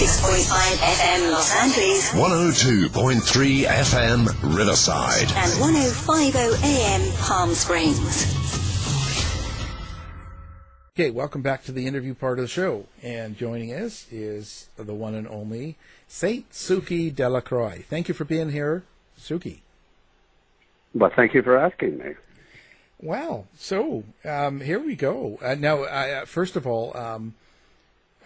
106.5 FM Los Angeles 102.3 FM Riverside. and 105.0 AM Palm Springs. Okay, welcome back to the interview part of the show. And joining us is the one and only Saint Sukie de la Croix. Thank you for being here, Sukie. Well, thank you for asking me. Wow. So um, here we go. Uh, now, uh, first of all, um,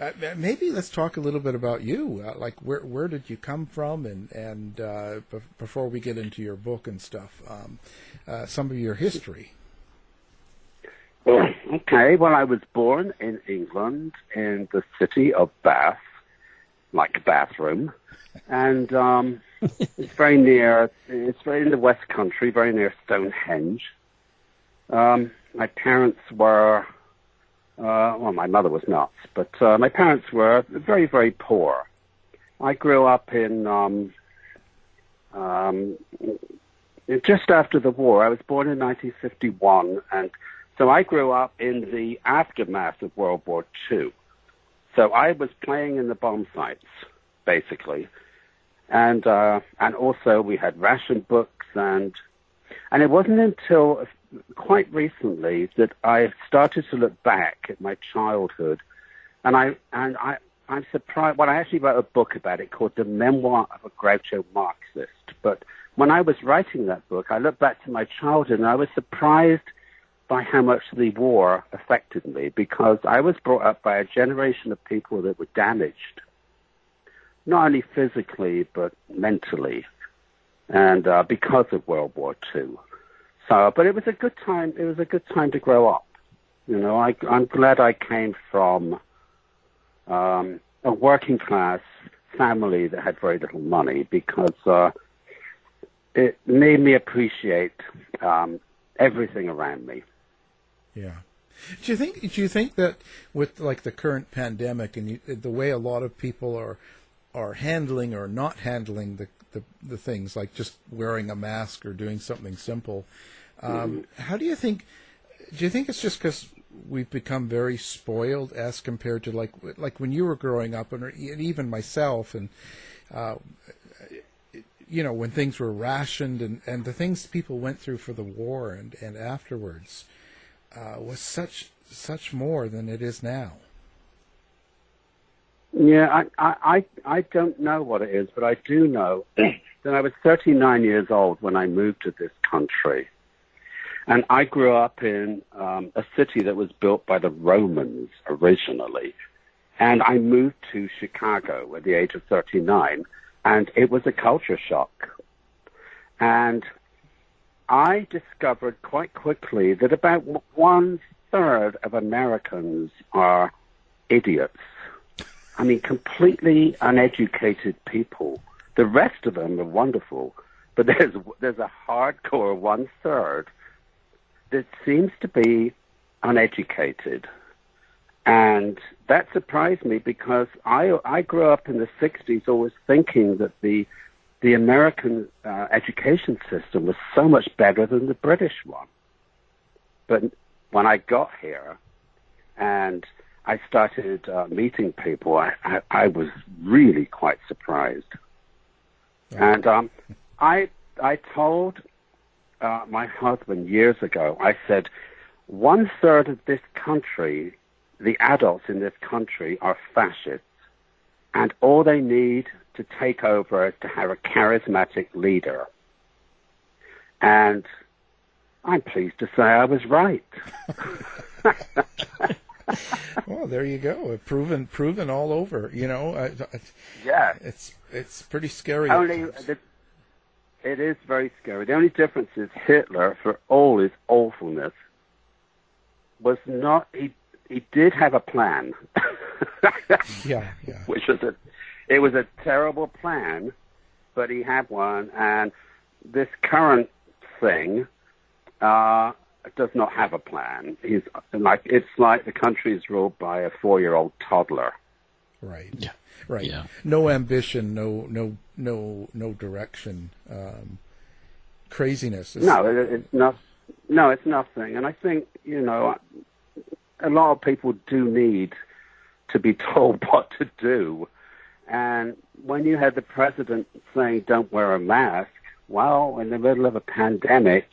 uh, maybe let's talk a little bit about you. Uh, like, where where did you come from, and and uh, b- before we get into your book and stuff, um, uh, some of your history. Okay, well, I was born in England in the city of Bath, like a bathroom, and um, it's very near. It's very in the West Country, very near Stonehenge. Um, my parents were, uh, well, my mother was nuts, but uh, my parents were very, very poor. I grew up in um, um, just after the war. I was born in 1951, and so I grew up in the aftermath of World War II. So I was playing in the bomb sites, basically, and uh, and also we had ration books, and and it wasn't until quite recently that I started to look back at my childhood, and I and I. I'm surprised. Well, I actually wrote a book about it called The Memoir of a Groucho Marxist. But when I was writing that book, I looked back to my childhood and I was surprised by how much the war affected me because I was brought up by a generation of people that were damaged, not only physically but mentally, and uh, because of World War II. So, but it was a good time. It was a good time to grow up. You know, I, I'm glad I came from um, a working class family that had very little money because uh, it made me appreciate um, everything around me. Yeah. Do you think? Do you think that with like the current pandemic and you, the way a lot of people are are handling or not handling the the, the things like just wearing a mask or doing something simple, um, how do you think? Do you think it's just because we've become very spoiled as compared to like like when you were growing up and, and even myself and uh, you know when things were rationed and, and the things people went through for the war and, and afterwards uh, was such such more than it is now. Yeah, I, I, I I don't know what it is, but I do know that I was 39 years old when I moved to this country. And I grew up in um, a city that was built by the Romans originally. And I moved to Chicago at the age of 39, and it was a culture shock. And I discovered quite quickly that about one third of Americans are idiots. I mean, completely uneducated people. The rest of them are wonderful, but there's there's a hardcore one third that seems to be uneducated, and that surprised me because I I grew up in the '60s always thinking that the the American uh, education system was so much better than the British one. But when I got here and I started uh, meeting people, I, I, I was really quite surprised. And um, I I told uh, my husband years ago. I said one third of this country, the adults in this country, are fascists, and all they need to take over is to have a charismatic leader. And I'm pleased to say I was right. well, there you go. Proven, proven all over. You know, I, I, yeah, it's it's pretty scary. Only the, it is very scary. The only difference is Hitler, for all his awfulness, was not he. He did have a plan. yeah, yeah. Which was a, it was a terrible plan, but he had one, and this current thing uh, does not have a plan. He's like it's like the country is ruled by a four-year-old toddler. Right. Yeah. Right. Yeah. No ambition. No. No. No. No direction. Um, craziness. Is, no, it, it's not. No, it's nothing. And I think you know, a lot of people do need to be told what to do. And when you had the president saying, "Don't wear a mask," well, in the middle of a pandemic,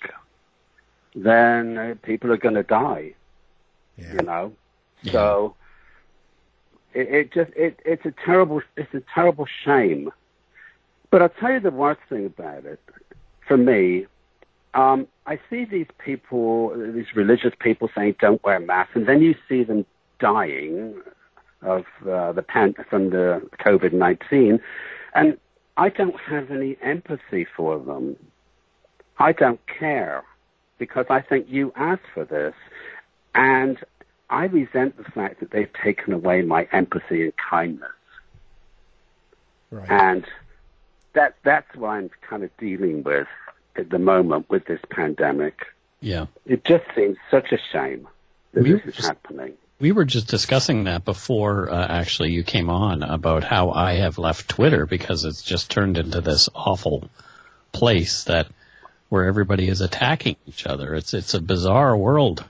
then uh, people are going to die. Yeah. You know, Yeah. so it, it just it, it's a terrible it's a terrible shame. But I'll tell you the worst thing about it for me. Um, I see these people, these religious people saying don't wear masks, and then you see them dying of uh, the pan- from the COVID nineteen, and I don't have any empathy for them. I don't care because I think you asked for this, and I resent the fact that they've taken away my empathy and kindness, Right. and that that's what I'm kind of dealing with at the moment with this pandemic. Yeah. It just seems such a shame that We this were is just- happening. We were just discussing that before uh, actually you came on about how I have left Twitter because it's just turned into this awful place that where everybody is attacking each other. It's it's a bizarre world.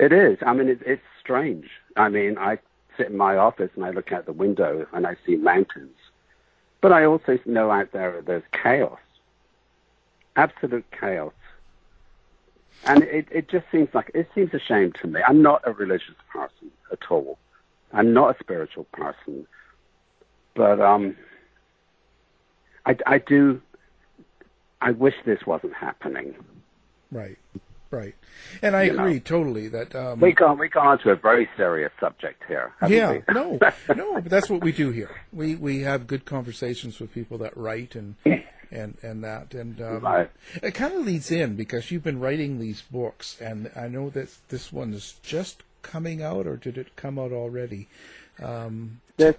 It is. I mean, it, it's strange. I mean, I sit in my office and I look out the window and I see mountains, but I also know out there there's chaos, absolute chaos, and it, it just seems like it seems a shame to me. I'm not a religious person at all. I'm not a spiritual person, but um, I, I do. I wish this wasn't happening. Right. Right. And I You know. agree totally that. Um, We gone we gone on to a very serious subject here. yeah. we? No. No. But that's what we do here. We we have good conversations with people that write and and and that and um, Right. it kind of leads in because you've been writing these books and I know that this one is just coming out or did it come out already? This-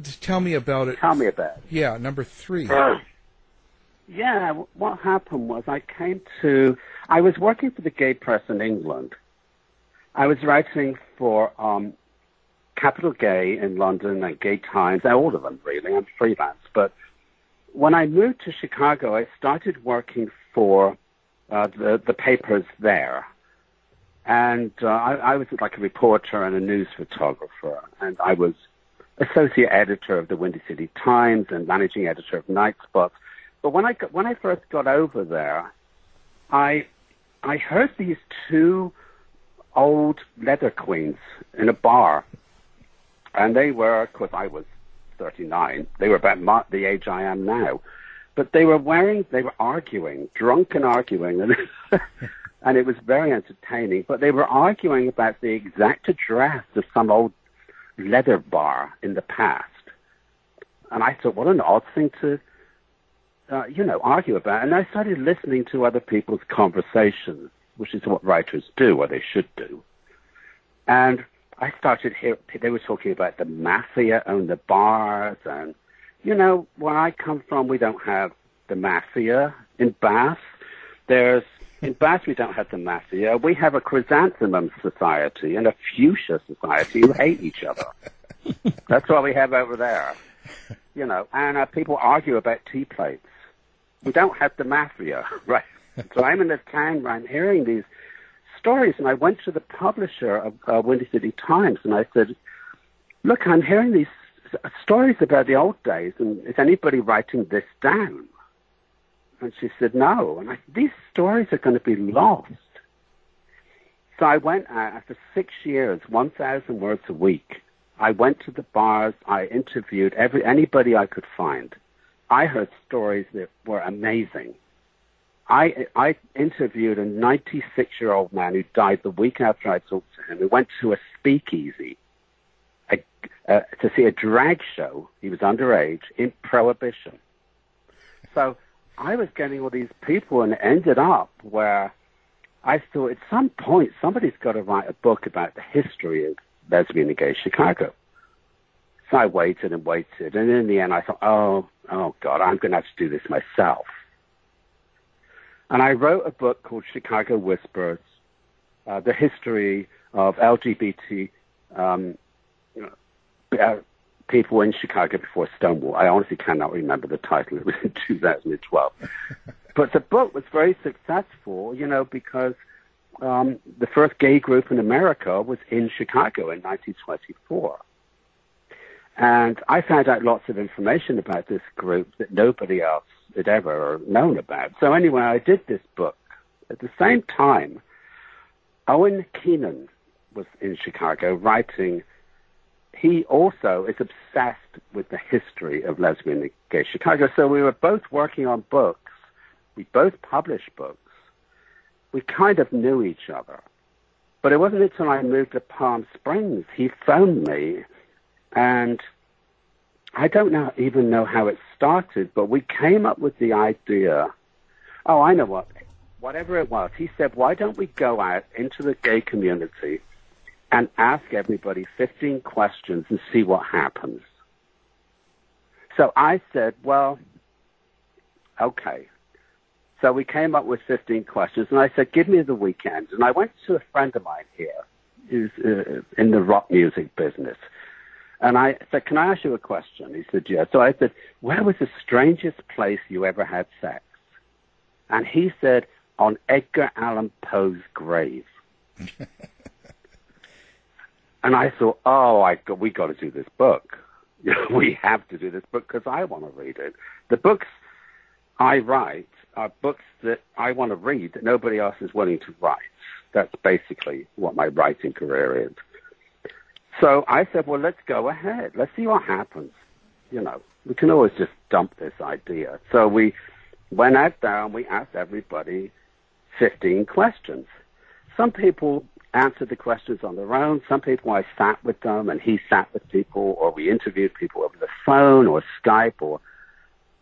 Just tell me about it. Tell me about it. Yeah, number three. Yeah, what happened was I came to, I was working for the gay press in England. I was writing for um, Capital Gay in London and Gay Times, all of them really. I'm freelance. But when I moved to Chicago, I started working for uh, the, the papers there. And uh, I, I was like a reporter and a news photographer, and I was associate editor of the Windy City Times and managing editor of Night Spots. But when I got, when I first got over there, I I heard these two old leather queens in a bar, and they were, of course, I was 39. They were about my, the age I am now, but they were wearing, they were arguing, drunk and arguing, and and it was very entertaining. But they were arguing about the exact address of some old leather bar in the past, and I thought, what an odd thing to uh, you know, argue about. And I started listening to other people's conversations, which is what writers do, or they should do. And I started hear they were talking about the mafia owned the bars, and you know, where I come from, we don't have the mafia in Bath. There's in Bath, we don't have the mafia. We have a chrysanthemum society and a fuchsia society who hate each other. That's what we have over there. You know, and uh, people argue about tea plates. We don't have the mafia, right? so I'm in this town where I'm hearing these stories, and I went to the publisher of uh, Windy City Times, and I said, "Look, I'm hearing these stories about the old days, and is anybody writing this down?" And she said, "No." And I, said, these stories are going to be lost. So I went out after six years, 1,000 words a week. I went to the bars. I interviewed every anybody I could find. I heard stories that were amazing. I I interviewed a 96 year old man who died the week after I talked to him. He went to a speakeasy a, uh, to see a drag show. He was underage in Prohibition. So I was getting all these people, and ended up where I thought at some point somebody's got to write a book about the history of lesbian and gay Chicago. So I waited and waited, and in the end, I thought, oh, oh God, I'm going to have to do this myself. And I wrote a book called Chicago Whispers, uh, the history of LGBT um, uh, people in Chicago before Stonewall. I honestly cannot remember the title. It was in 2012. but the book was very successful, you know, because um, the first gay group in America was in Chicago in 1924. And I found out lots of information about this group that nobody else had ever known about. So anyway, I did this book. At the same time, Owen Keehnen was in Chicago writing. He also is obsessed with the history of lesbian and gay Chicago. So we were both working on books. We both published books. We kind of knew each other. But it wasn't until I moved to Palm Springs he phoned me and I don't know, even know how it started, but we came up with the idea. Oh, I know what. Whatever it was, he said, why don't we go out into the gay community and ask everybody 15 questions and see what happens? So I said, well, okay. So we came up with 15 questions, and I said, give me the weekend. And I went to a friend of mine here who's uh, in the rock music business. And I said, Can I ask you a question? He said, Yeah. So I said, Where was the strangest place you ever had sex? And he said, On Edgar Allan Poe's grave. and I thought, Oh, I got, we got to do this book. we have to do this book because I want to read it. The books I write are books that I want to read that nobody else is willing to write. That's basically what my writing career is. So I said, well, let's go ahead. Let's see what happens. You know, we can always just dump this idea. So we went out there and we asked everybody 15 questions. Some people answered the questions on their own. Some people I sat with them and he sat with people or we interviewed people over the phone or Skype or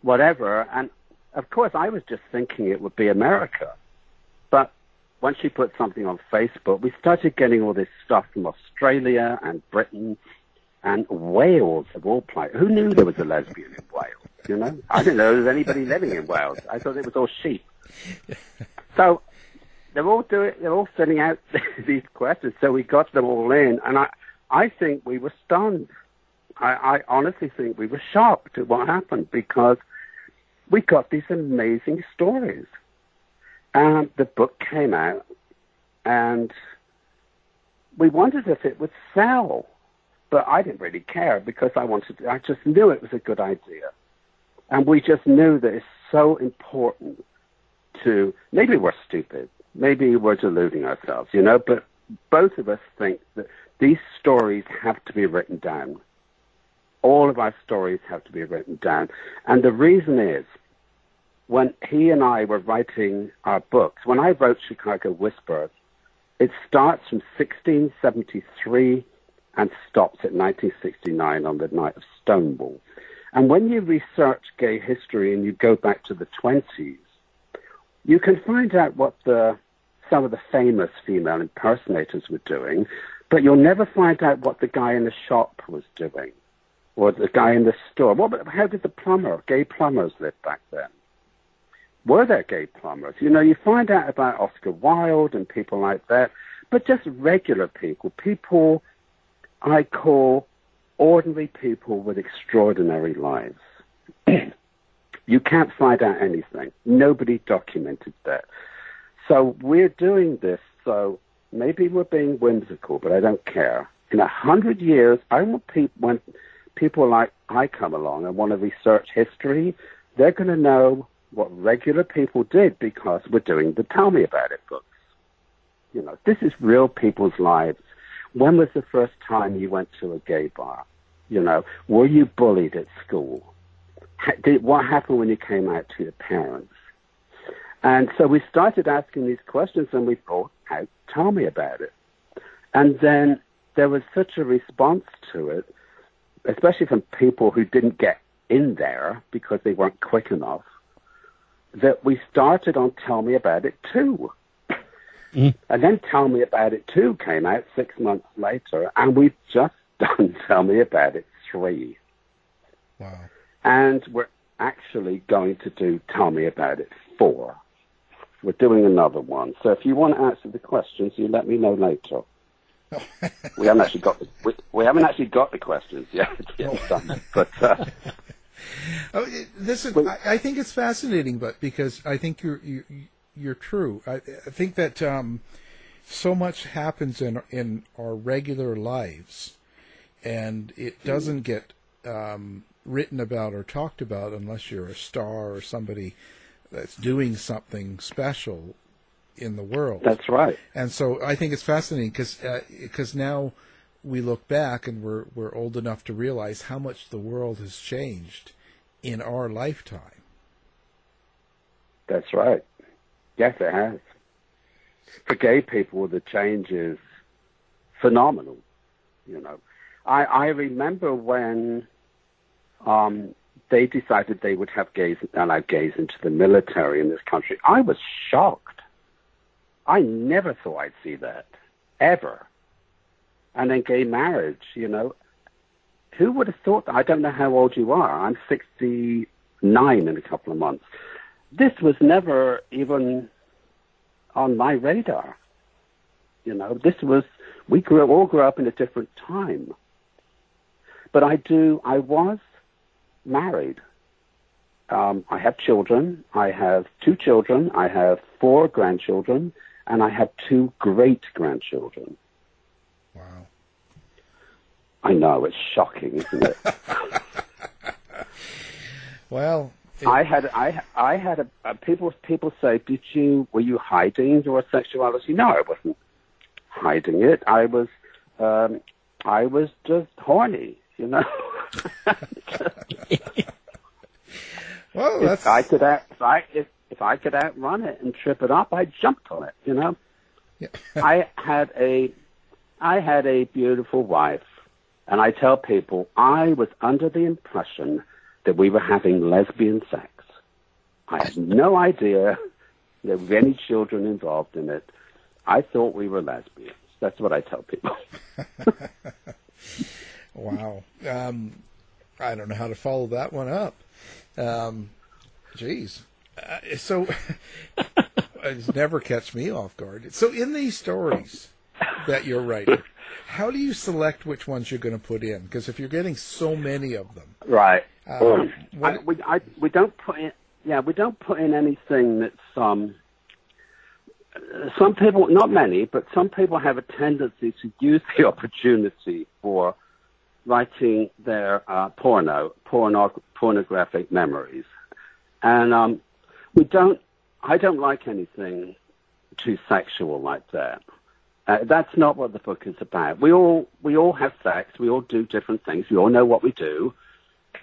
whatever. And of course, I was just thinking it would be America. Once she put something on Facebook, we started getting all this stuff from Australia and Britain and Wales of all places. Who knew there was a lesbian in Wales? You know, I didn't know there was anybody living in Wales. I thought it was all sheep. So they're all doing, they're all sending out these questions. So we got them all in, and I, I think we were stunned. I, I honestly think we were shocked at what happened because we got these amazing stories. And the book came out, and we wondered if it would sell, but I didn't really care because I wanted. I just knew it was a good idea, and we just knew that it's so important to. Maybe we're stupid, maybe we're deluding ourselves, you know. But both of us think that these stories have to be written down. All of our stories have to be written down, and the reason is when he and I were writing our books, when I wrote Chicago Whispers, it starts from 1673 and stops at 1969 on the night of Stonewall. And when you research gay history and you go back to the 20s, you can find out what the some of the famous female impersonators were doing, but you'll never find out what the guy in the shop was doing or the guy in the store. What, how did the plumber, gay plumbers live back then? Were there gay plumbers? You know, you find out about Oscar Wilde and people like that, but just regular people, people I call ordinary people with extraordinary lives. you can't find out anything. Nobody documented that. So we're doing this, so maybe we're being whimsical, but I don't care. In a hundred years, I want people, when people like I come along and want to research history, they're going to know what regular people did because we're doing the Tell Me About It books. You know, this is real people's lives. When was the first time you went to a gay bar? You know, were you bullied at school? Did, what happened when you came out to your parents? And so we started asking these questions and we thought, hey, tell me about it. And then there was such a response to it, especially from people who didn't get in there because they weren't quick enough, that we started on Tell Me About It too. Mm. And then Tell Me About It 2 came out six months later, and we've just done Tell Me About It 3. Wow. And we're actually going to do Tell Me About It 4. We're doing another one. So if you want to answer the questions, you let me know later. we haven't actually got the, we, we, haven't actually got the questions yet. yet but uh, oh, this is I, I, think it's fascinating, but because I think you're you, you're true. I, I think that um, so much happens in in our regular lives, and it doesn't get um, written about or talked about unless you're a star or somebody that's doing something special in the world. That's right. And so I think it's fascinating because because uh, now we look back and we're we're old enough to realize how much the world has changed in our lifetime. That's right. Yes, it has. For gay people, the change is phenomenal. You know, I I remember when um, they decided they would have gays allow gays into the military in this country. I was shocked. I never thought I'd see that ever. And then gay marriage, you know, who would have thought that? I don't know how old you are. I'm 69 in a couple of months this was never even on my radar. You know, this was we grew all grew up in a different time. But I do. I was married. Um, I have children. I have two children. I have four grandchildren, and I have two great grandchildren. Wow. I know it's shocking, isn't it? well, I had I I had a, a, people people say, did you were you hiding your sexuality? No, I wasn't hiding it. I was um, I was just horny, you know. well, that's... if I could out, if I if, if I could outrun it and trip it up, I jumped on it, you know. Yeah. I had a I had a beautiful wife, and I tell people I was under the impression that we were having lesbian sex. I had no idea there were any children involved in it. I thought we were lesbians. That's what I tell people. wow. Um, I don't know how to follow that one up. Um, geez. Uh, so it's never catch me off guard. So in these stories that you're writing, how do you select which ones you're going to put in? Because if you're getting so many of them, right? Uh, I, we I, we don't put in yeah we don't put in anything that's um. Some people, not many, but some people have a tendency to use the opportunity for writing their uh, porno, porno, pornographic memories, and um, we don't. I don't like anything too sexual like that. Uh, that's not what the book is about. We all we all have sex. We all do different things. We all know what we do,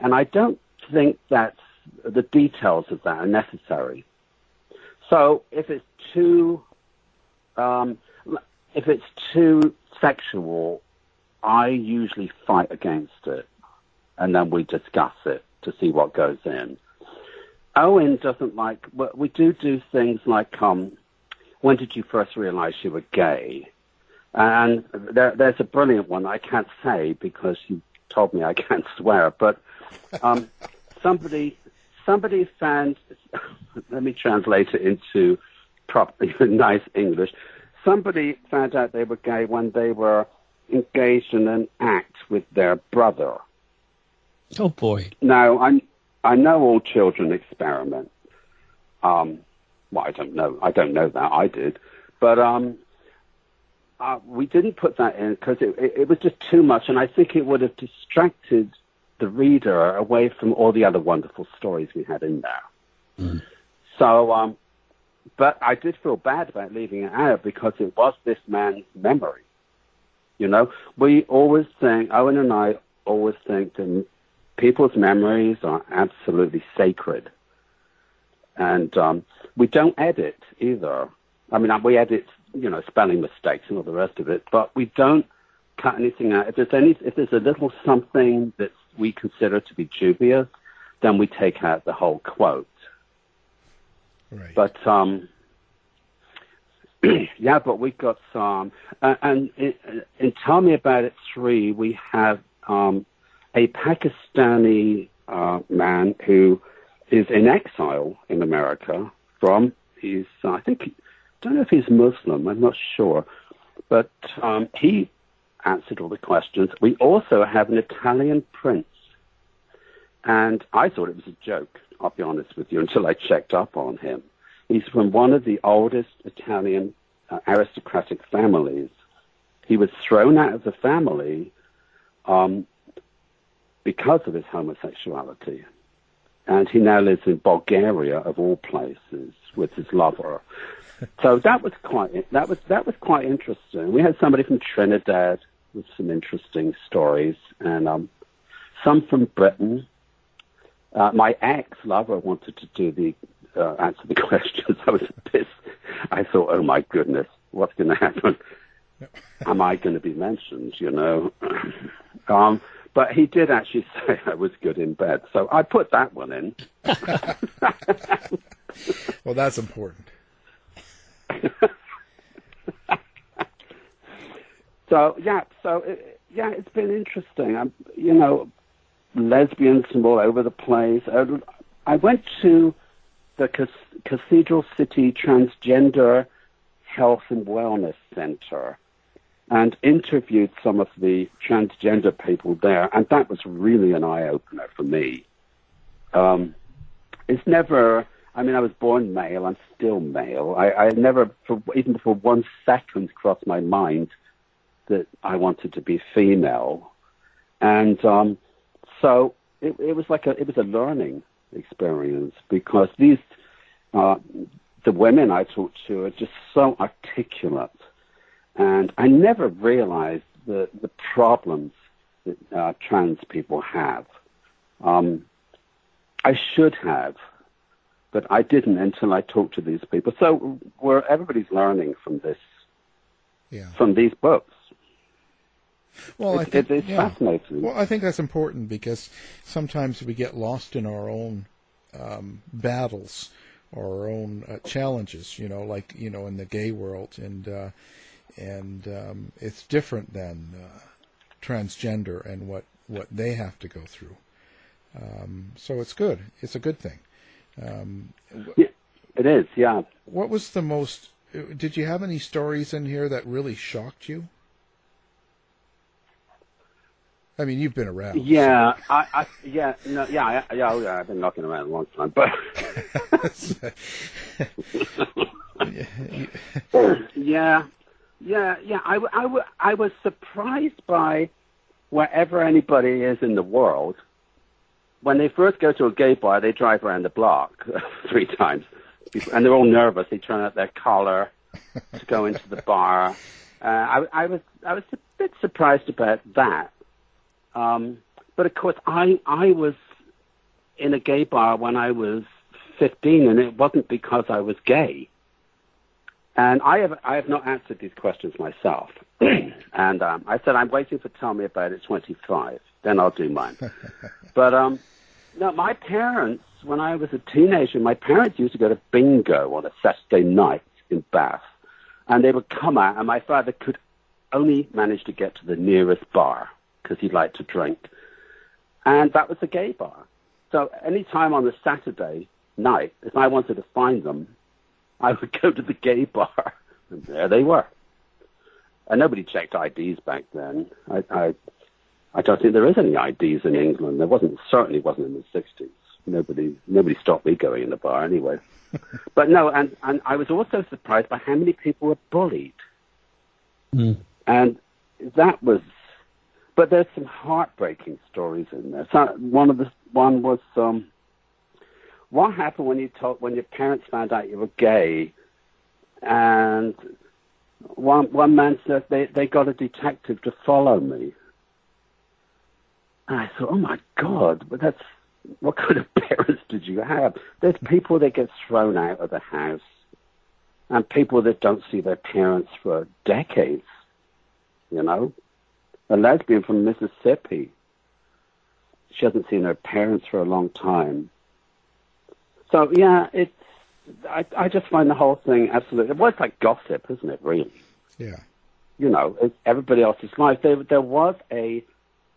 and I don't think that the details of that are necessary. So if it's too um, if it's too sexual, I usually fight against it, and then we discuss it to see what goes in. Owen doesn't like. We do do things like, um, when did you first realize you were gay? And there, there's a brilliant one I can't say because you told me I can't swear, but um, somebody somebody found. let me translate it into proper nice English. Somebody found out they were gay when they were engaged in an act with their brother. Oh boy. Now I I know all children experiment. Um, well, I don't know. I don't know that. I did, but um, uh, we didn't put that in because it, it, it was just too much, and I think it would have distracted the reader away from all the other wonderful stories we had in there. Mm. So, um, but I did feel bad about leaving it out because it was this man's memory. You know, we always think, Owen and I always think that people's memories are absolutely sacred. And um, we don't edit either. I mean, we edit, you know, spelling mistakes and all the rest of it, but we don't cut anything out. If there's any, if there's a little something that we consider to be dubious, then we take out the whole quote. Right. But um, yeah, but we've got some, uh, and in, in Tell Me About It three, we have um, a Pakistani uh, man who is in exile in America from he's uh, I think don't know if he's Muslim, I'm not sure, but um, he answered all the questions. We also have an Italian prince, and I thought it was a joke. I'll be honest with you until I checked up on him. He's from one of the oldest Italian uh, aristocratic families. He was thrown out of the family um, because of his homosexuality. And he now lives in Bulgaria, of all places, with his lover. So that was quite that was that was quite interesting. We had somebody from Trinidad with some interesting stories, and um, some from Britain. Uh, my ex lover wanted to do the uh, answer the questions. I was pissed. I thought, oh my goodness, what's going to happen? Am I going to be mentioned? You know. um, but he did actually say I was good in bed, so I put that one in. well, that's important. so yeah, so it, yeah, it's been interesting. I'm, you know, lesbians from all over the place. I, I went to the Cathedral City Transgender Health and Wellness Center and interviewed some of the transgender people there, and that was really an eye opener for me. Um, it's never. I mean, I was born male. I'm still male. I, I never, for, even for one second, crossed my mind that I wanted to be female, and um, so it, it was like a. It was a learning experience because these, uh, the women I talked to are just so articulate and I never realized the, the problems that uh, trans people have. Um, I should have, but I didn't until I talked to these people. So we're, everybody's learning from this, yeah. from these books. Well, it's, I think, it's yeah. fascinating. Well, I think that's important because sometimes we get lost in our own um, battles or our own uh, challenges. You know, like you know in the gay world, and uh, and um, it's different than uh, transgender and what what they have to go through. Um, so it's good. It's a good thing. Um, yeah, it is. Yeah. What was the most? Did you have any stories in here that really shocked you? I mean, you've been around. Yeah, so. I, I, yeah, no, yeah, I, yeah, oh, yeah, I've been knocking around a long time, but yeah, yeah, yeah. I, I, I was surprised by wherever anybody is in the world. When they first go to a gay bar, they drive around the block three times, and they're all nervous. They turn out their collar to go into the bar. Uh, I, I was I was a bit surprised about that. Um, but of course, I I was in a gay bar when I was 15, and it wasn't because I was gay. And I have I have not answered these questions myself. and um, I said I'm waiting for Tell Me About It 25. Then I'll do mine. but um, No, my parents, when I was a teenager, my parents used to go to bingo on a Saturday night in Bath. And they would come out, and my father could only manage to get to the nearest bar because he liked to drink. And that was a gay bar. So any time on a Saturday night, if I wanted to find them, I would go to the gay bar, and there they were. And nobody checked IDs back then. I, I, I don't think there is any IDs in England. There wasn't, certainly wasn't in the 60s. Nobody, nobody stopped me going in the bar anyway. but no, and, and I was also surprised by how many people were bullied. Mm. And that was, but there's some heartbreaking stories in there. So one of the, one was, um, what happened when you told, when your parents found out you were gay and one one man said they, they got a detective to follow me. And I thought, oh my God, but that's what kind of parents did you have? There's people that get thrown out of the house, and people that don't see their parents for decades. You know, a lesbian from Mississippi. She hasn't seen her parents for a long time. So yeah, it's. I I just find the whole thing absolutely. Well, it's like gossip, isn't it? Really Yeah. you know, it's everybody else's life. There, there was a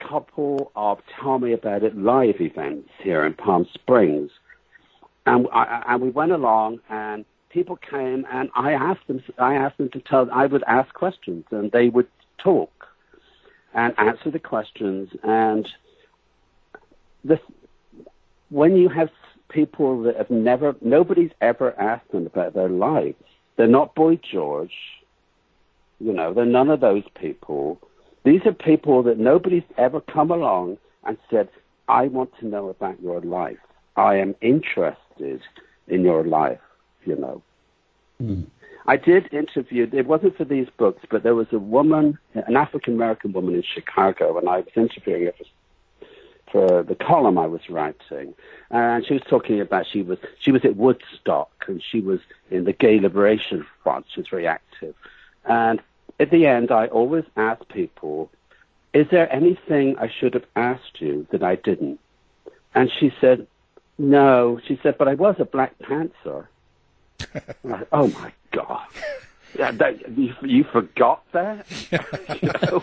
couple of Tell Me About It live events here in Palm Springs. And, I, and we went along and people came and I asked them, I asked them to tell, I would ask questions and they would talk and answer the questions. And this, when you have people that have never, nobody's ever asked them about their lives. They're not Boy George. You know, they're none of those people. These are people that nobody's ever come along and said, I want to know about your life. I am interested in your life, you know. Hmm. I did interview, it wasn't for these books, but there was a woman, an African American woman in Chicago, and I was interviewing her for, for the column I was writing. And she was talking about, she was, she was at Woodstock, and she was in the Gay Liberation Front. She was very active. And at the end, I always ask people, is there anything I should have asked you that I didn't? And she said, no. She said, but I was a Black Panther. I'm oh my God. Yeah, that, you, you forgot that? You know?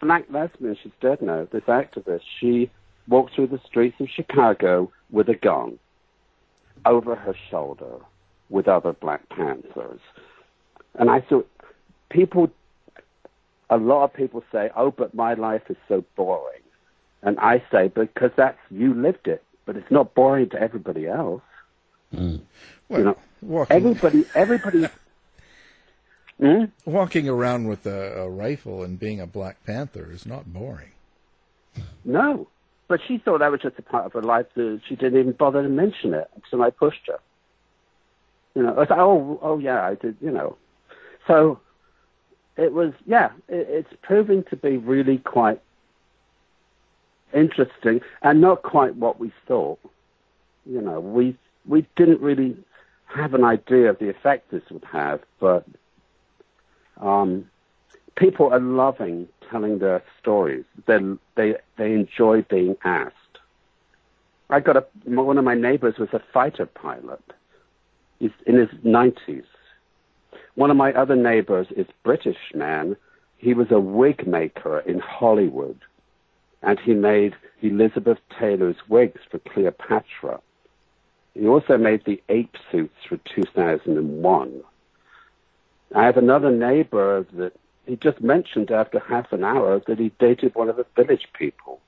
Black lesbian, she's dead now, this activist, she walked through the streets of Chicago with a gun over her shoulder with other Black Panthers. And I thought, people, a lot of people say, oh, but my life is so boring. And I say, because that's, you lived it, but it's not boring to everybody else. Well, you know, walking, everybody, everybody, Hmm? walking around with a, a rifle and being a Black Panther is not boring. No, but she thought that was just a part of her life. That she didn't even bother to mention it, so I pushed her. You know, I was like, oh, oh yeah, I did. You know, so it was, yeah, it, it's proving to be really quite interesting and not quite what we thought. You know, we we didn't really have an idea of the effect this would have, but um, people are loving telling their stories. They they they enjoy being asked. I got a one of my neighbors was a fighter pilot. He's in his nineties. One of my other neighbors is British man. He was a wig maker in Hollywood, and he made Elizabeth Taylor's wigs for Cleopatra. He also made the ape suits for 2001. I have another neighbor that he just mentioned after half an hour that he dated one of the village people.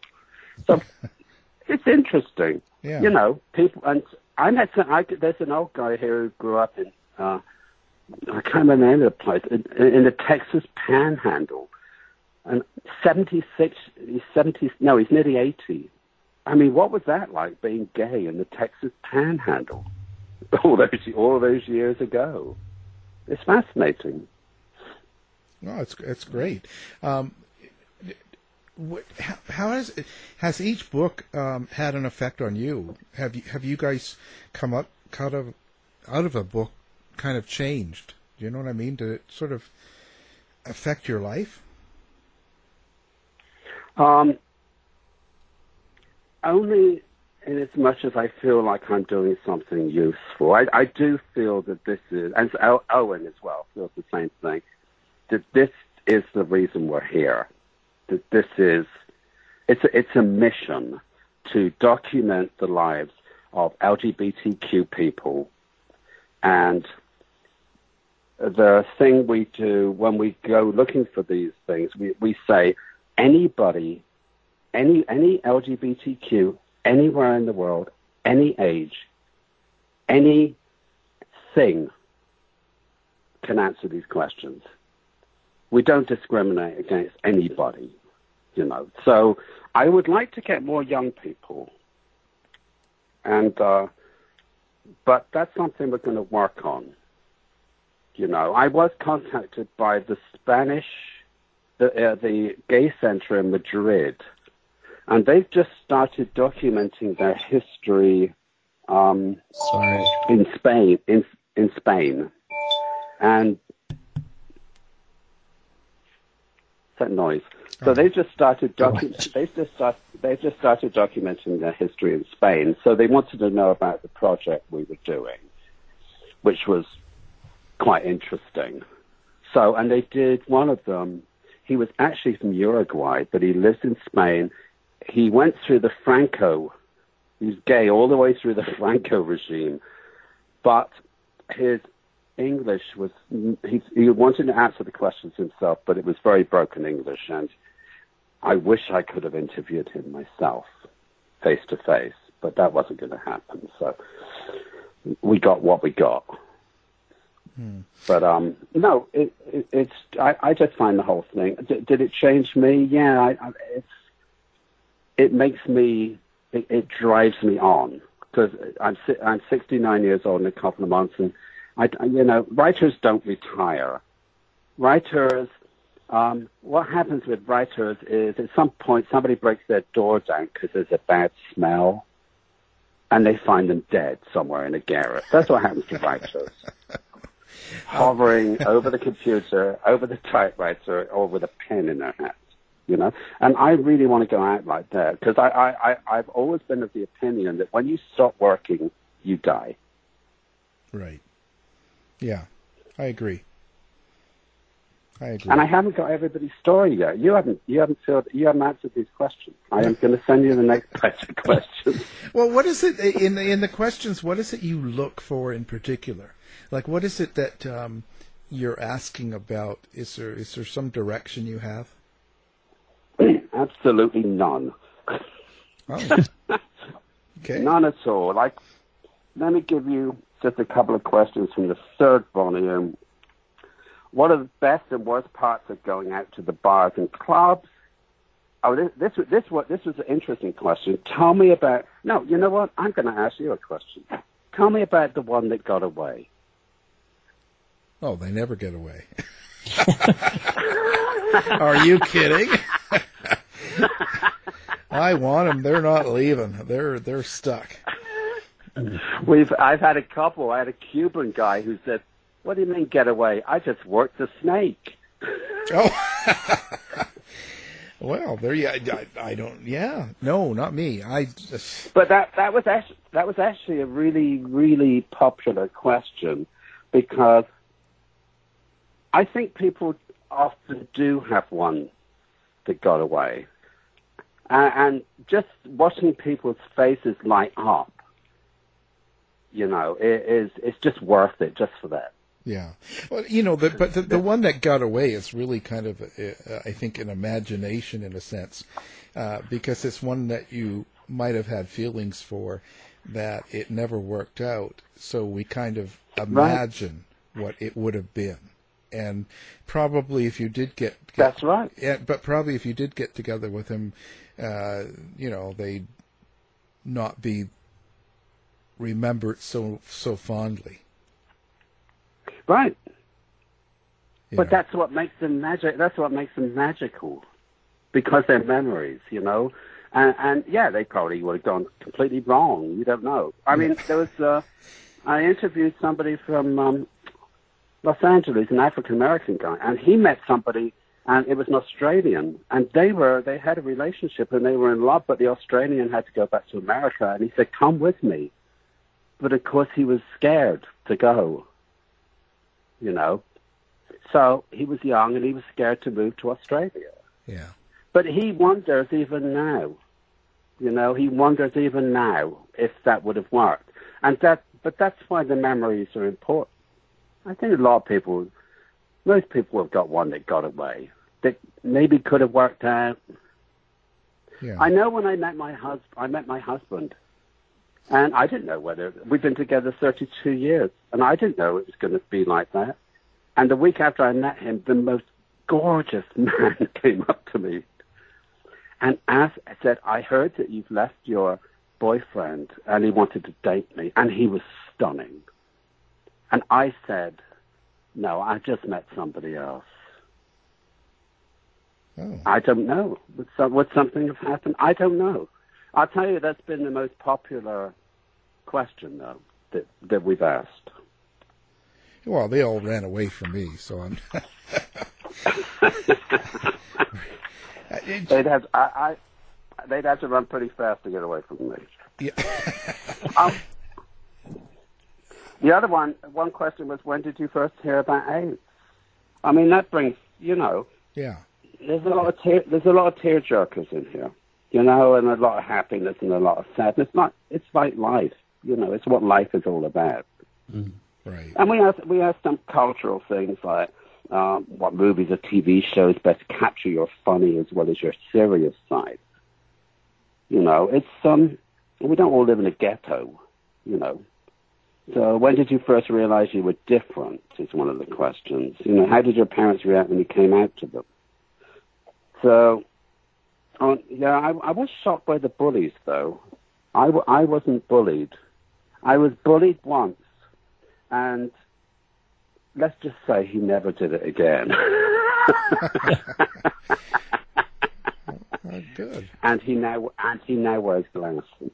So it's interesting. Yeah. You know, people, and I met some, I, there's an old guy here who grew up in, uh, I can't remember the name of the place, in, in the Texas Panhandle. And 76, he's 70, no, he's nearly 80. I mean, what was that like being gay in the Texas Panhandle all those all those years ago? It's fascinating. No, it's it's great. Um, what, how, how has has each book um, had an effect on you? Have you have you guys come up out of out of a book kind of changed? Do you know what I mean? Did it sort of affect your life? Um, only in as much as I feel like I'm doing something useful. I, I do feel that this is, and Owen as well feels the same thing, that this is the reason we're here. That this is, it's a, it's a mission to document the lives of LGBTQ people. And the thing we do when we go looking for these things, we, we say anybody, any, any LGBTQ anywhere in the world, any age, any thing can answer these questions. We don't discriminate against anybody, you know. So I would like to get more young people, and uh, but that's something we're going to work on. You know, I was contacted by the Spanish, the uh, the gay center in Madrid and they've just started documenting their history um, Sorry. in Spain. In in Spain, and that noise. So they just started docu- they just start, they just started documenting their history in Spain. So they wanted to know about the project we were doing, which was quite interesting. So and they did one of them. He was actually from Uruguay, but he lives in Spain he went through the Franco. He was gay all the way through the Franco regime, but his English was he, he wanted to answer the questions himself, but it was very broken English, and I wish I could have interviewed him myself, face to face, but that wasn't going to happen. So we got what we got. Hmm. But um, no, it, it, it's I, I just find the whole thing. D- did it change me? Yeah, I, I, it's it makes me, it, it drives me on because I'm I'm 69 years old in a couple of months, and I, you know, writers don't retire. Writers Um, what happens with writers is at some point somebody breaks their door down because there's a bad smell, and they find them dead somewhere in a garret. That's what happens to writers. Hovering over the computer, over the typewriter, or with a pen in their hand. You know, and I really want to go out like that because I, I, I, I've always been of the opinion that when you stop working, you die. Right. Yeah, I agree. I agree. And I haven't got everybody's story yet. You haven't. You haven't filled. You haven't answered these questions. I am going to send you the next batch of questions. Well, what is it in the, in the questions? What is it you look for in particular? Like, what is it that um, you're asking about? Is there is there some direction you have? Absolutely none. Oh. okay. None at all. Like, let me give you just a couple of questions from the third volume. What are the best and worst parts of going out to the bars and clubs? Oh, this this this what this was an interesting question. Tell me about. No, you know what? I'm going to ask you a question. Tell me about the one that got away. Oh, they never get away. Are you kidding? I want them. They're not leaving. They're they're stuck. We've I've had a couple. I had a Cuban guy who said, "What do you mean get away? I just worked the snake." Oh. well, there you. I, I don't. Yeah, no, not me. I just. But that that was actually that was actually a really really popular question because I think people often do have one that got away, uh, and just watching people's faces light up, you know, it is it's just worth it just for that. Yeah, well, you know, the, but the, the one that got away is really kind of, uh, I think, an imagination in a sense, uh, because it's one that you might have had feelings for, that it never worked out. So we kind of imagine right. what it would have been, and probably if you did get, get that's right. Yeah, but probably if you did get together with him, uh, you know, they'd not be remembered so so fondly. Right. Yeah. But that's what makes them magic. That's what makes them magical, because they're memories, you know. And, and yeah, they probably would have gone completely wrong. You don't know. I mean, there was. Uh, I interviewed somebody from um, Los Angeles, an African American guy, and he met somebody, and it was an Australian, and they were they had a relationship and they were in love, but the Australian had to go back to America, and he said, "Come with me," but of course he was scared to go you know. So he was young and he was scared to move to Australia. Yeah. But he wonders even now, you know, he wonders even now if that would have worked. And that, but that's why the memories are important. I think a lot of people, most people have got one that got away that maybe could have worked out. Yeah. I know when I met my husband, I met my husband, and I didn't know whether we've been together 32 years, and I didn't know it was going to be like that. And the week after I met him, the most gorgeous man came up to me and asked, said, I heard that you've left your boyfriend and he wanted to date me. And he was stunning. And I said, no, I just met somebody else. Oh. I don't know. Would, would something have happened? I don't know. I'll tell you, that's been the most popular question, though, that, that we've asked. Well, they all ran away from me, so I'm. they'd have I, I, they'd have to run pretty fast to get away from me. Yeah. um, the other one, one question was, when did you first hear about AIDS? I mean, that brings, you know, yeah. There's a lot of tear, there's a lot of tear jerkers in here, you know, and a lot of happiness and a lot of sadness. It's not, it's like life, you know. It's what life is all about. Mm, right. And we have we have some cultural things like um, what movies or TV shows best capture your funny as well as your serious side. You know, it's um, we don't all live in a ghetto, you know. So when did you first realize you were different? Is one of the questions. You know, how did your parents react when you came out to them? So, um, yeah, I, I was shocked by the bullies, though. I, w- I wasn't bullied. I was bullied once, and let's just say he never did it again. Oh, good. And he now and he now wears glasses.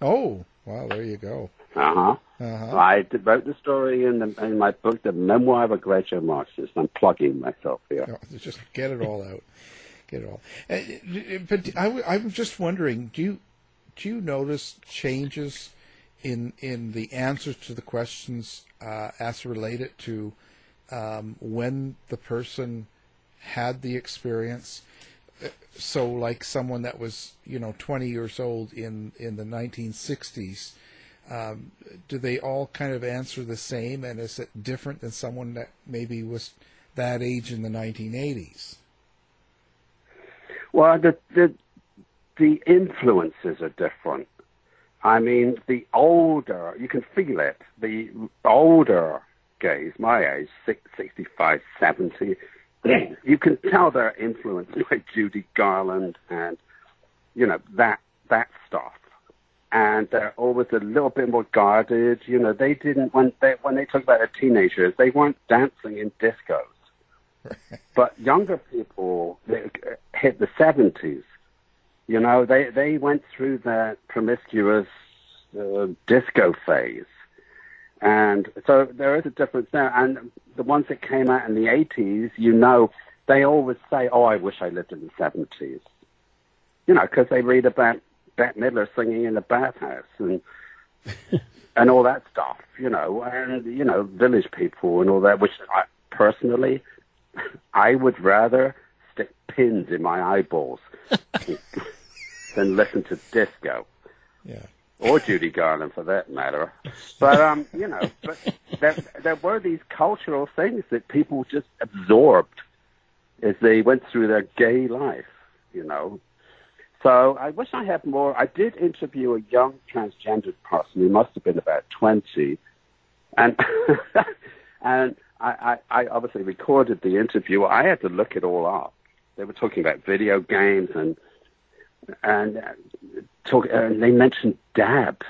Oh, well, there you go. Uh huh. Uh-huh. I wrote the story in, the, in my book, The Memoir of a Groucho Marxist. I'm plugging myself here. No, just get it all out. It all. Uh, But I, am just wondering, do you do you notice changes in in the answers to the questions uh, as related to um, when the person had the experience? Uh, So, like someone that was, you know, 20 years old in in the 1960s, um, do they all kind of answer the same, and is it different than someone that maybe was that age in the 1980s? Well, the the the influences are different. I mean, the older you can feel it. The older gays, my age, six- 65, 70, you can tell they're influenced by Judy Garland and you know that that stuff. And they're always a little bit more guarded. You know, they didn't when they when they talk about their teenagers, they weren't dancing in discos. But younger people hit the seventies. You know, they they went through that promiscuous uh, disco phase, and so there is a difference there. And the ones that came out in the eighties, you know, they always say, "Oh, I wish I lived in the 70s. You know, because they read about Bette Midler singing in a bathhouse and and all that stuff. You know, and you know, village people and all that. Which I personally, I would rather stick pins in my eyeballs than listen to disco. Yeah. Or Judy Garland, for that matter. But um, you know, but there, there were these cultural things that people just absorbed as they went through their gay life. You know, so I wish I had more. I did interview a young transgendered person who must have been about twenty, and and I, I, I obviously recorded the interview. I had to look it all up. They were talking about video games and and uh, talk. Uh, they mentioned dabs,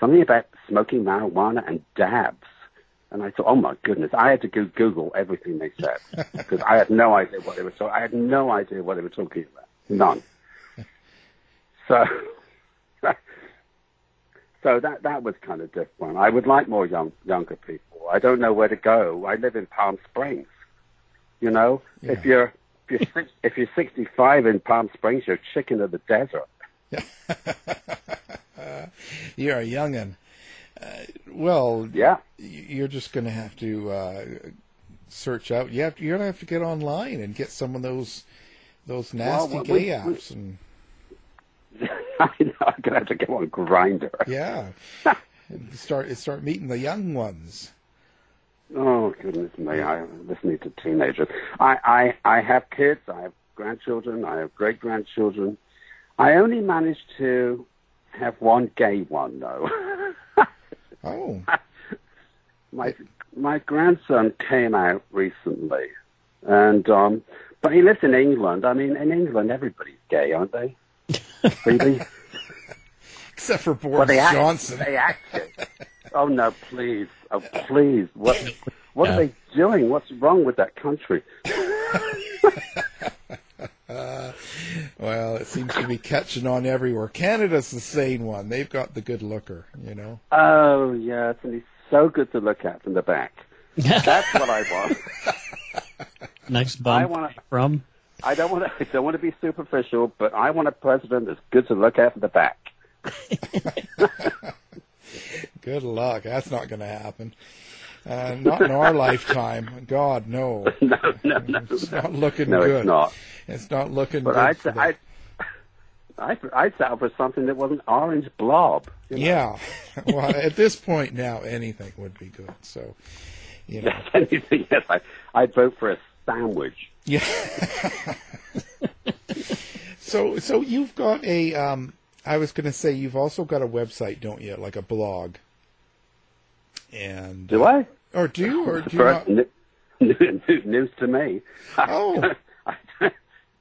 something about smoking marijuana and dabs. And I thought, oh my goodness, I had to go Google everything they said because I had no idea what they were talking. I had no idea what they were talking about, none. So, so that that was kind of different. I would like more young younger people. I don't know where to go. I live in Palm Springs. You know, if you're if you're six, if you're 65 in Palm Springs, you're chicken of the desert. You're a youngin. Uh, well, yeah, you're just going to have to uh, search out. You have to, you're going to have to get online and get some of those those nasty Well, gay we- we- apps and I know I'm gonna have to go on Grindr. yeah, start start meeting the young ones. Oh goodness me! I'm listening to teenagers. I, I I have kids. I have grandchildren. I have great grandchildren. I only managed to have one gay one though. oh. my my grandson came out recently, and um, but he lives in England. I mean, in England, everybody's gay, aren't they? Really? Except for Boris Well, they act- Johnson. They act it. Oh no, please, oh please! What what Yeah. are they doing? What's wrong with that country? Uh, well, it seems to be catching on everywhere. Canada's the sane one. They've got the good looker, you know. Oh yes, and he's so good to look at from the back. That's what I want. Next I wanna- from I don't want to. I don't want to be superficial, but I want a president that's good to look at from the back. Good luck. That's not going to happen. Uh, not in our lifetime. God, no. no, no, no. It's not looking No, it's good. not. It's not looking But good. I'd, for the- I'd, I'd, I'd settle for something that was an orange blob. you know? Yeah. well, at this point now, anything would be good. So, you know. Yes, anything. Yes, I, I'd vote for a sandwich. Yeah. so, so you've got a. Um, I was going to say you've also got a website, don't you? Like a blog. And Do I? Or do you? Or do you First, not? n- n- news to me. Oh.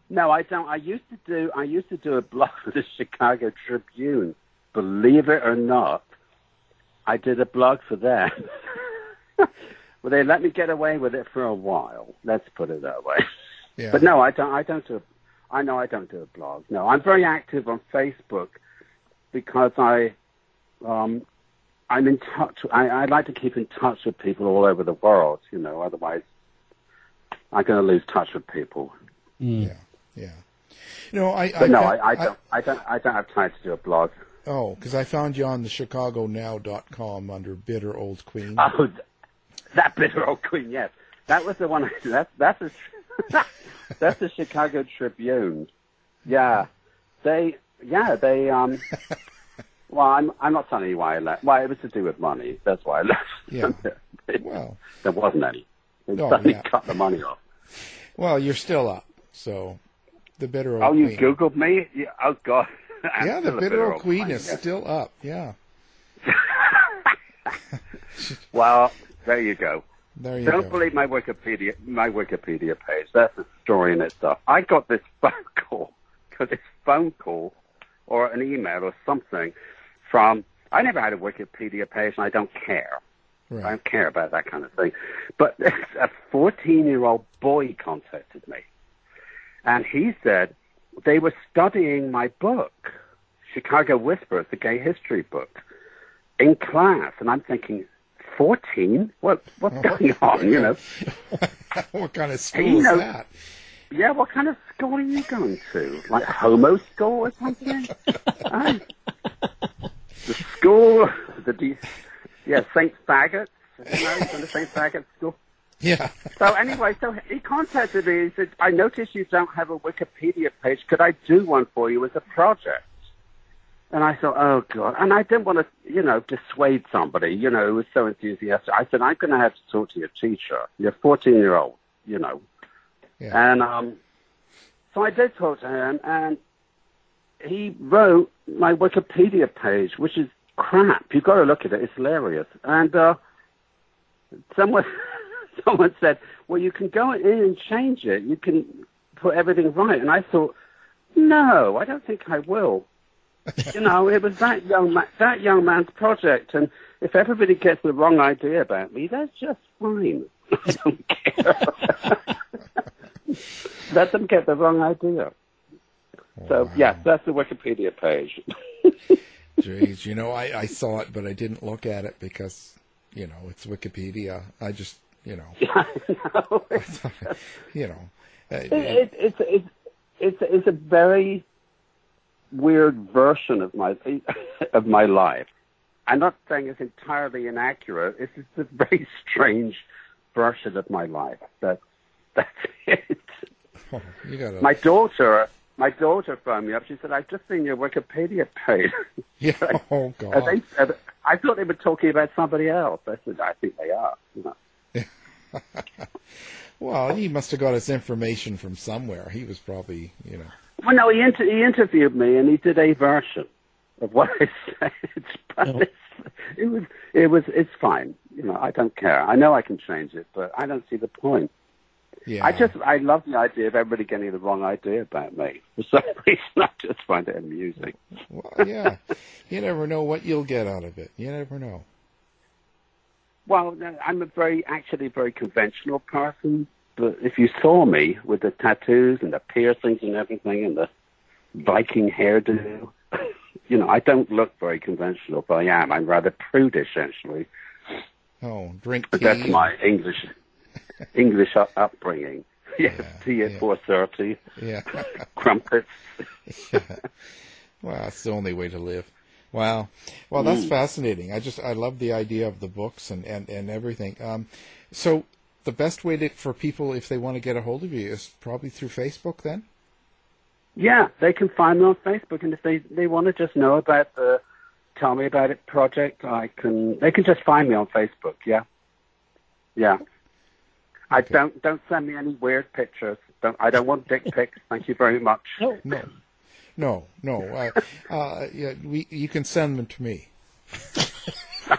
no, I don't. I used to do. I used to do a blog for the Chicago Tribune. Believe it or not, I did a blog for them. Well, they let me get away with it for a while. Let's put it that way. Yeah. But no, I don't. I don't do. I know I don't do a blog. No, I'm very active on Facebook because I, um, I'm in touch. I, I like to keep in touch with people all over the world. You know, otherwise, I'm going to lose touch with people. Yeah, yeah. No, I. But no, fa- I, I don't. I don't. I don't have time to do a blog. Oh, because I found you on the ChicagoNow.com under Bitter Old Queen. Oh, th- that bitter old queen. Yes, that was the one. I, that's that's a, that's the Chicago Tribune. Yeah, they. Yeah, they. Um. Well, I'm. I'm not telling you why I left. Why it was to do with money. That's why I left. Yeah. It- Well. there wasn't any. They Oh, suddenly yeah. cut the money off. Well, you're still up, so the Bitter Old Oh, you Queen. googled me? Yeah, oh God. Yeah, the a Bitter Old Queen is yeah. still up. Yeah, Well, there you go. there you Don't go. believe my Wikipedia my Wikipedia page. That's a story in itself. I got this phone call, got this phone call, or an email or something from. I never had a Wikipedia page, and I don't care. I don't care about that kind of thing. But a 14 year old boy contacted me, and he said they were studying my book, Chicago Whispers, the gay history book, in class, and I'm thinking. 14? What what's going on? You know, what kind of school you is know- that? yeah. What kind of school are you going to? Like homo school or something? I- the school, the de- yeah, Saint Faggot. You know, the Saint Faggot school. Yeah. So anyway, so he contacted me. He said, "I noticed you don't have a Wikipedia page. Could I do one for you as a project?" And I thought, "Oh God!" And I didn't want to, you know, dissuade somebody, you know, who was so enthusiastic. I said, "I'm going to have to talk to your teacher. You're 14 year old, you know." Yeah. And um, so I did talk to him, and he wrote my Wikipedia page, which is crap. You've got to look at it; it's hilarious. And uh, someone someone said, "Well, you can go in and change it. You can put everything right." And I thought, "No, I don't think I will." You know, it was that young ma- that young man's project, and if everybody gets the wrong idea about me, that's just fine. I don't care. Let them get the wrong idea. So yes, that's the Wikipedia page. Jeez, you know, I, I saw it, but I didn't look at it because, you know, it's Wikipedia. I just, you know, yeah, you know, uh, It, it, it's it's it's it's a very weird version of my of my life. I'm not saying it's entirely inaccurate. It's just a very strange version of my life. That that's it. oh, you gotta. My daughter, my daughter phoned me up. She said, "I've just seen your Wikipedia page." yeah. Oh Are God. they, are they- I thought they were talking about somebody else. I said, "I think they are." You know. Well, he must have got his information from somewhere. He was probably, you know. Well, no, he, inter- he interviewed me and he did a version of what I said, but Oh. it's, it was it was it's fine. You know, I don't care. I know I can change it, but I don't see the point. Yeah. I just I love the idea of everybody getting the wrong idea about me for some reason. I just find it amusing. Well, yeah. you never know what you'll get out of it. You never know. Well, I'm a very actually very conventional person. But if you saw me with the tattoos and the piercings and everything and the Viking hairdo, you know, I don't look very conventional, but I am. I'm rather prudish, actually. Oh, drink But tea. that's my English English up- upbringing. Yeah, tea at yeah. four thirty, Yeah. crumpets. well, that's the only way to live. Wow. Well, that's fascinating. I just I love the idea of the books and and and everything. Um, so the best way to, for people if they want to get a hold of you is probably through Facebook. Then. Yeah, they can find me on Facebook, and if they they want to just know about the Tell Me About It project, I can. They can just find me on Facebook. Yeah, yeah. I don't don't send me any weird pictures. Don't, I don't want dick pics. Thank you very much. No. No, no. Uh, uh, yeah, we you can send them to me.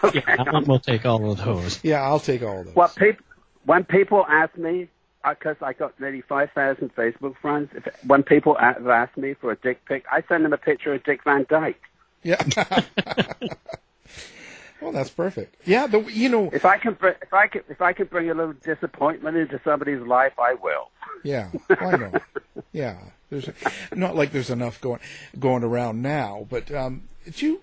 Okay. Alan will take all of those. Yeah, I'll take all of those. Well, peop when people ask me, because I got nearly 5,000 Facebook friends, if, when people have asked me for a dick pic, I send them a picture of Dick Van Dyke. Yeah. Well, that's perfect. Yeah, the, you know, if I can, br- if I can, if I can bring a little disappointment into somebody's life, I will. Yeah, I know. yeah, there's not like there's enough going going around now, but um, did you?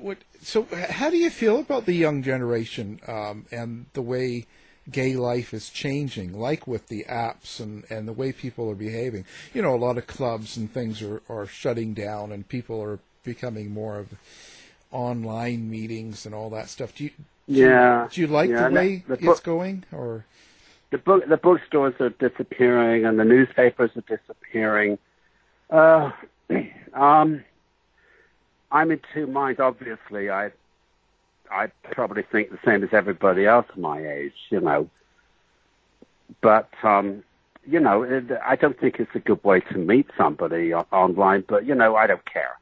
What? So, how do you feel about the young generation um, and the way gay life is changing, like with the apps and, and the way people are behaving? You know, a lot of clubs and things are, are shutting down, and people are becoming more of online meetings and all that stuff. Do you? Do Yeah. You, do you like Yeah, the way the it's book- going, or? the book the bookstores are disappearing and the newspapers are disappearing. Uh, um, I'm in two minds. Obviously, I I probably think the same as everybody else my age, you know. But um, you know, it, I don't think it's a good way to meet somebody o- online. But you know, I don't care.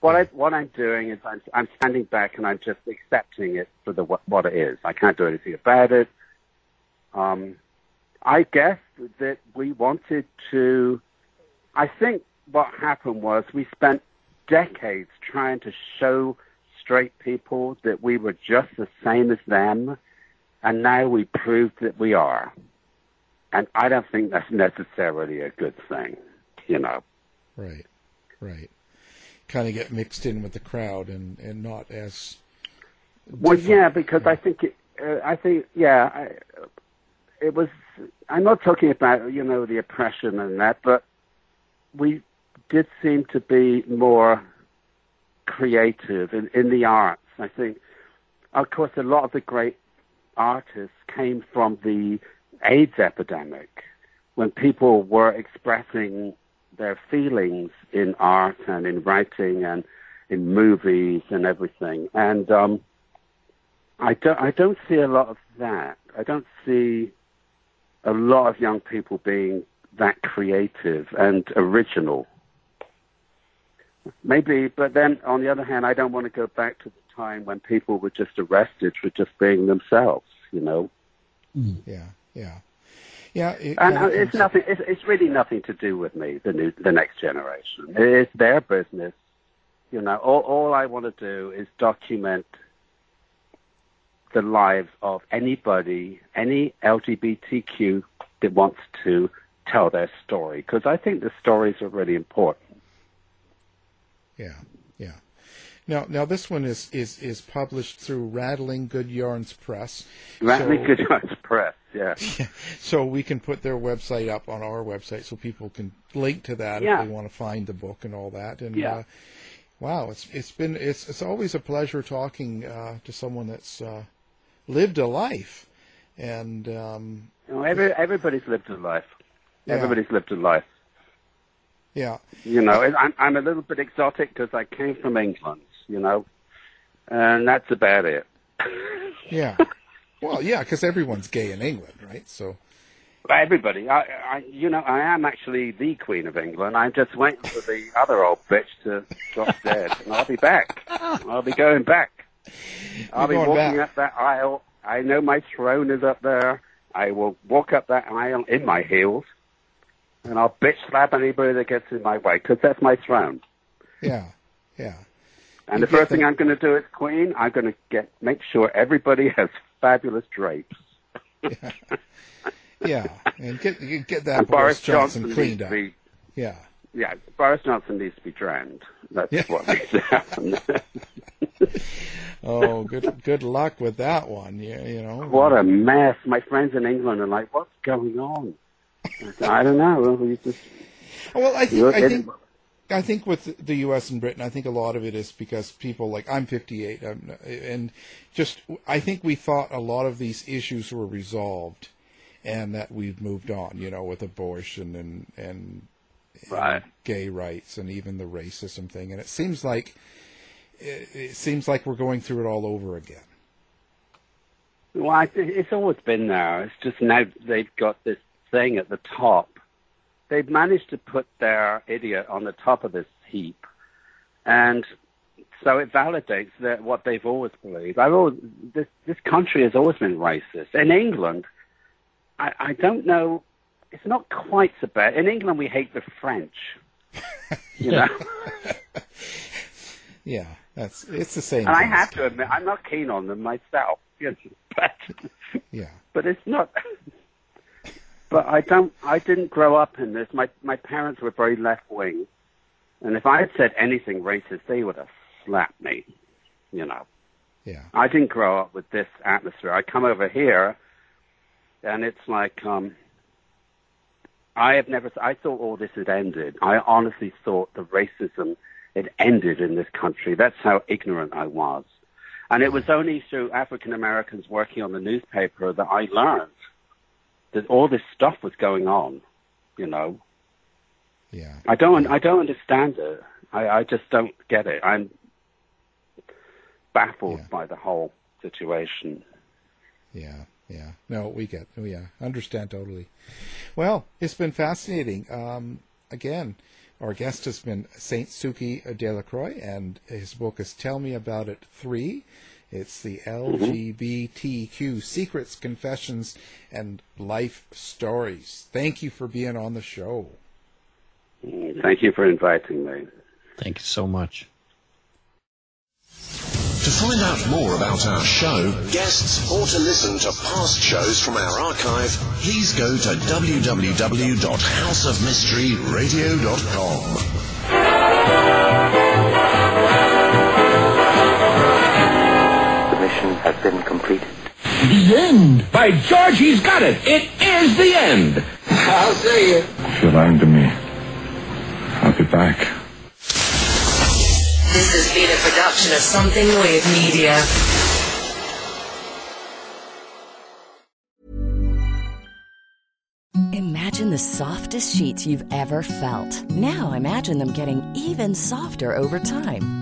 What I what I'm doing is I'm I'm standing back and I'm just accepting it for the what, it is. I can't do anything about it. Um, I guess that we wanted to. I think what happened was we spent decades trying to show straight people that we were just the same as them, and now we proved that we are. And I don't think that's necessarily a good thing, you know. Right, right. Kind of get mixed in with the crowd and, and not as. Well, yeah, because I think it, uh, I think yeah, I, it was. I'm not talking about you know the oppression and that, but we did seem to be more creative in, in the arts. I think, of course, a lot of the great artists came from the AIDS epidemic, when people were expressing their feelings in art and in writing and in movies and everything. And um, I don't I don't see a lot of that. I don't see a lot of young people being that creative and original. Maybe, but then on the other hand, I don't want to go back to the time when people were just arrested for just being themselves. You know, Yeah, yeah, yeah. It and uh, it's nothing. It's, it's really nothing to do with me. The new, the next generation. It's their business. You know, all all I want to do is document the lives of anybody, any LGBTQ that wants to tell their story, because I think the stories are really important. Yeah, yeah. Now, now this one is is is published through Rattling Good Yarns Press. Rattling So- Good Yarns Press, yeah. So we can put their website up on our website, so people can link to that Yeah. if they want to find the book and all that. And Yeah. uh, wow, it's it's been it's it's always a pleasure talking uh, to someone that's uh, lived a life. And um, You know, every, everybody's lived a life. Yeah. Everybody's lived a life. Yeah, You know, I'm, I'm a little bit exotic because I came from England, you know, and that's about it. yeah. well, yeah, because everyone's gay in England, right? So Everybody, I, I, you know, I am actually the Queen of England. I'm just waiting for the other old bitch to drop dead, and I'll be back. I'll be going back. I'll be You're going walking back. up that aisle. I know my throne is up there. I will walk up that aisle in my heels, and I'll bitch slap anybody that gets in my way because that's my throne. yeah, yeah. And You the first get thing I'm going to do as Queen, I'm going to get make sure everybody has fabulous drapes. Yeah, yeah, and get get that And Boris, Johnson, Johnson cleaned up. be- Yeah, Yeah, Boris Johnson needs to be drowned. That's Yeah. what needs to happen. Oh, good good luck with that one. Yeah, you know. what a mess. My friends in England are like, what's going on? I don't know. We just, Well, I think I think I think with the U.S. and Britain, I think a lot of it is because people like I'm 58, um, and just I think we thought a lot of these issues were resolved, and that we've moved on. You know, with abortion and and, Right. and gay rights and even the racism thing, and it seems like it, it seems like we're going through it all over again. well, I, it's always been there. It's just now they've got this thing at the top. They've managed to put their idiot on the top of this heap, and so it validates that what they've always believed. I've always, this this country has always been racist. In England, I, I don't know. It's not quite so bad. In England, we hate the French. You know. Yeah, that's it's the same. And I have to admit, I'm not keen on them myself. Yes, but Yeah. but it's not. But I don't. I didn't grow up in this. My my parents were very left wing, and if I had said anything racist, they would have slapped me. You know. Yeah. I didn't grow up with this atmosphere. I come over here, and it's like um, I have never. I thought all this had ended. I honestly thought the racism had ended in this country. That's how ignorant I was, and it was only through African Americans working on the newspaper that I learned that all this stuff was going on. You know. Yeah. I don't. I don't understand it. I, I just don't get it. I'm baffled by the whole situation. Yeah, yeah. No, we get. oh, Yeah, understand totally. Well, it's been fascinating. Um, again, our guest has been Saint Sukie de la Croix, and his book is "Tell Me About It Three. It's the mm-hmm. LGBTQ secrets, confessions, and life stories. Thank you for being on the show. Thank you for inviting me. Thank you so much. To find out more about our show, guests, or to listen to past shows from our archive, please go to www.houseofmysteryradio.com. mission has been completed. The end. By George, he's got it. It is the end. I'll tell you. If you're lying to me, I'll be back. This has been a production of Something Weird Media. Imagine the softest sheets you've ever felt. Now imagine them getting even softer over time.